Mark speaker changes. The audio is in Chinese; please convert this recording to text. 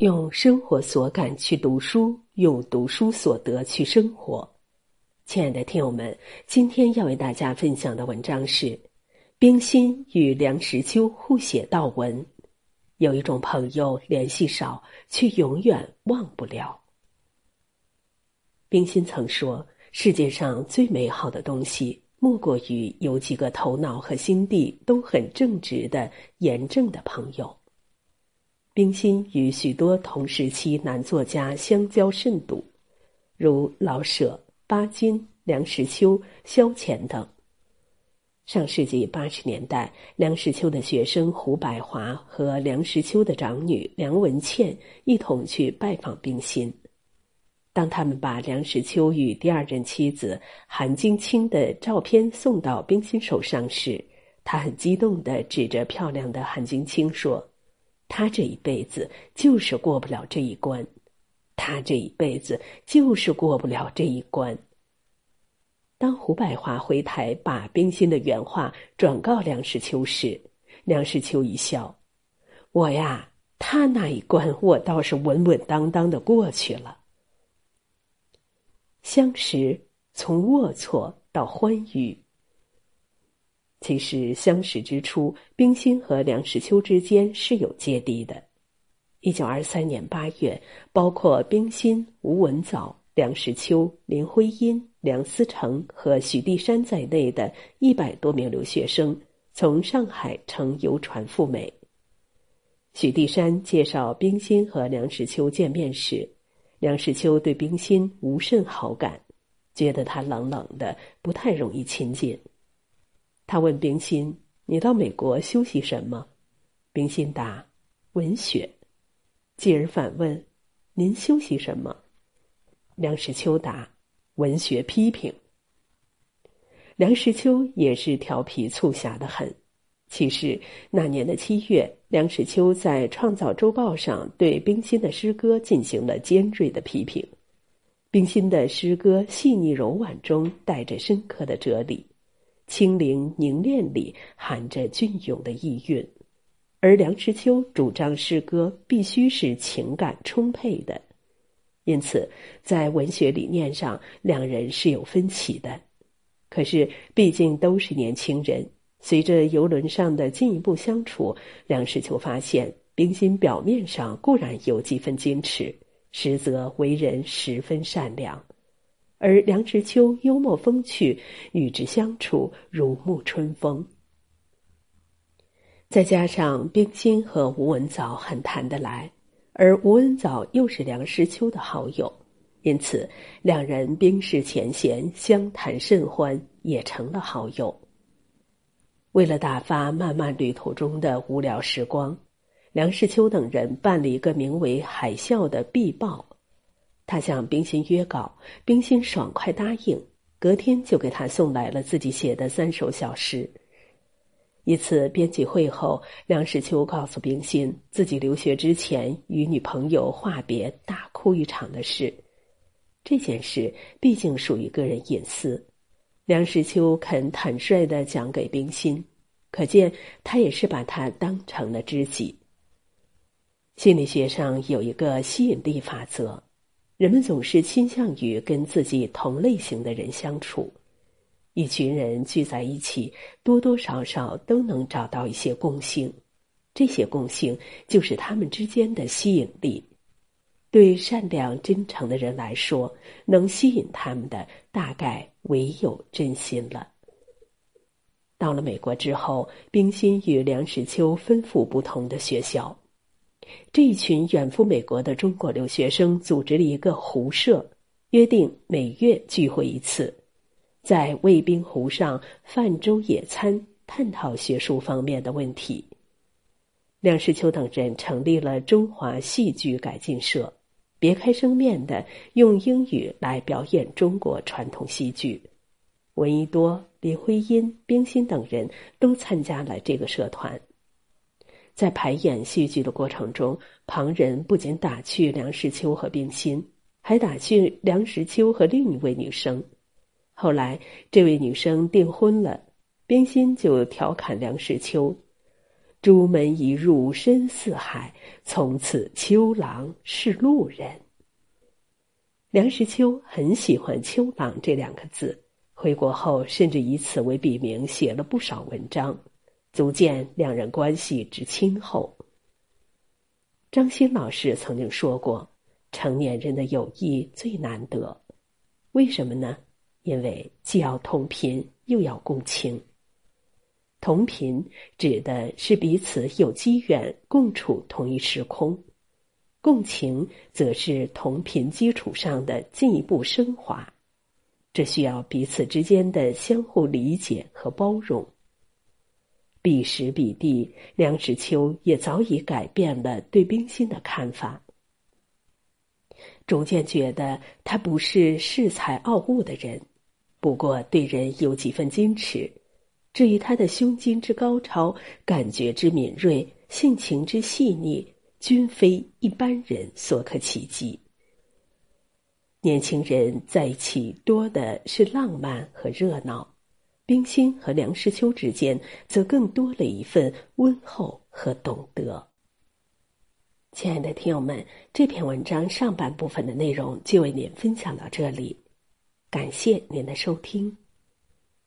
Speaker 1: 用生活所感去读书，用读书所得去生活。亲爱的听友们，今天要为大家分享的文章是：冰心与梁实秋互写悼文。有一种朋友联系少，却永远忘不了。冰心曾说：“世界上最美好的东西。”莫过于有几个头脑和心地都很正直的严正的朋友。冰心与许多同时期男作家相交甚笃，如老舍、巴金、梁实秋、萧乾等。上世纪八十年代，梁实秋的学生胡百华和梁实秋的长女梁文倩一同去拜访冰心。当他们把梁实秋与第二任妻子韩晶清的照片送到冰心手上时，他很激动地指着漂亮的韩晶清说：“他这一辈子就是过不了这一关，他这一辈子就是过不了这一关。”当胡百华回台把冰心的原话转告梁实秋时，梁实秋一笑：“我呀，他那一关我倒是稳稳当当的过去了。”相识从龌龊到欢愉。其实相识之初，冰心和梁实秋之间是有芥蒂的。一九二三年八月，包括冰心、吴文藻、梁实秋、林徽因、梁思成和许地山在内的一百多名留学生从上海乘游船赴美。许地山介绍冰心和梁实秋见面时。梁实秋对冰心无甚好感，觉得他冷冷的，不太容易亲近。他问冰心：“你到美国休息什么？”冰心答：“文学。”继而反问：“您休息什么？”梁实秋答：“文学批评。”梁实秋也是调皮促狭的很。其实那年的七月，梁实秋在《创造周报》上对冰心的诗歌进行了尖锐的批评。冰心的诗歌细腻柔婉中带着深刻的哲理，清灵凝练里含着隽永的意蕴，而梁实秋主张诗歌必须是情感充沛的，因此在文学理念上两人是有分歧的。可是毕竟都是年轻人。随着游轮上的进一步相处，梁实秋发现冰心表面上固然有几分矜持，实则为人十分善良，而梁实秋幽默风趣，与之相处如沐春风。再加上冰心和吴文藻很谈得来，而吴文藻又是梁实秋的好友，因此两人冰释前嫌，相谈甚欢，也成了好友。为了打发漫漫旅途中的无聊时光，梁实秋等人办了一个名为《海啸》的壁报。他向冰心约稿，冰心爽快答应，隔天就给他送来了自己写的三首小诗。一次编辑会后，梁实秋告诉冰心，自己留学之前与女朋友话别、大哭一场的事。这件事毕竟属于个人隐私。梁实秋肯坦率的讲给冰心，可见他也是把他当成了知己。心理学上有一个吸引力法则，人们总是倾向于跟自己同类型的人相处。一群人聚在一起，多多少少都能找到一些共性，这些共性就是他们之间的吸引力。对善良真诚的人来说，能吸引他们的大概唯有真心了。到了美国之后，冰心与梁实秋分赴不同的学校。这一群远赴美国的中国留学生组织了一个湖社，约定每月聚会一次，在卫兵湖上泛舟野餐，探讨学术方面的问题。梁实秋等人成立了中华戏剧改进社。别开生面的用英语来表演中国传统戏剧，闻一多、林徽因、冰心等人都参加了这个社团。在排演戏剧的过程中，旁人不仅打趣梁实秋和冰心，还打趣梁实秋和另一位女生。后来，这位女生订婚了，冰心就调侃梁实秋：“朱门一入深似海，从此秋郎是路人。梁实秋很喜欢“秋郎”这两个字，回国后甚至以此为笔名写了不少文章，足见两人关系之亲厚。张欣老师曾经说过：“成年人的友谊最难得，为什么呢？因为既要同频，又要共情。同频指的是彼此有机缘共处同一时空。”共情则是同频基础上的进一步升华，这需要彼此之间的相互理解和包容。彼时彼地，梁实秋也早已改变了对冰心的看法，逐渐觉得他不是恃才傲物的人，不过对人有几分矜持。至于他的胸襟之高超，感觉之敏锐，性情之细腻。均非一般人所可企及。年轻人在一起多的是浪漫和热闹，冰心和梁实秋之间则更多了一份温厚和懂得。亲爱的听友们，这篇文章上半部分的内容就为您分享到这里，感谢您的收听。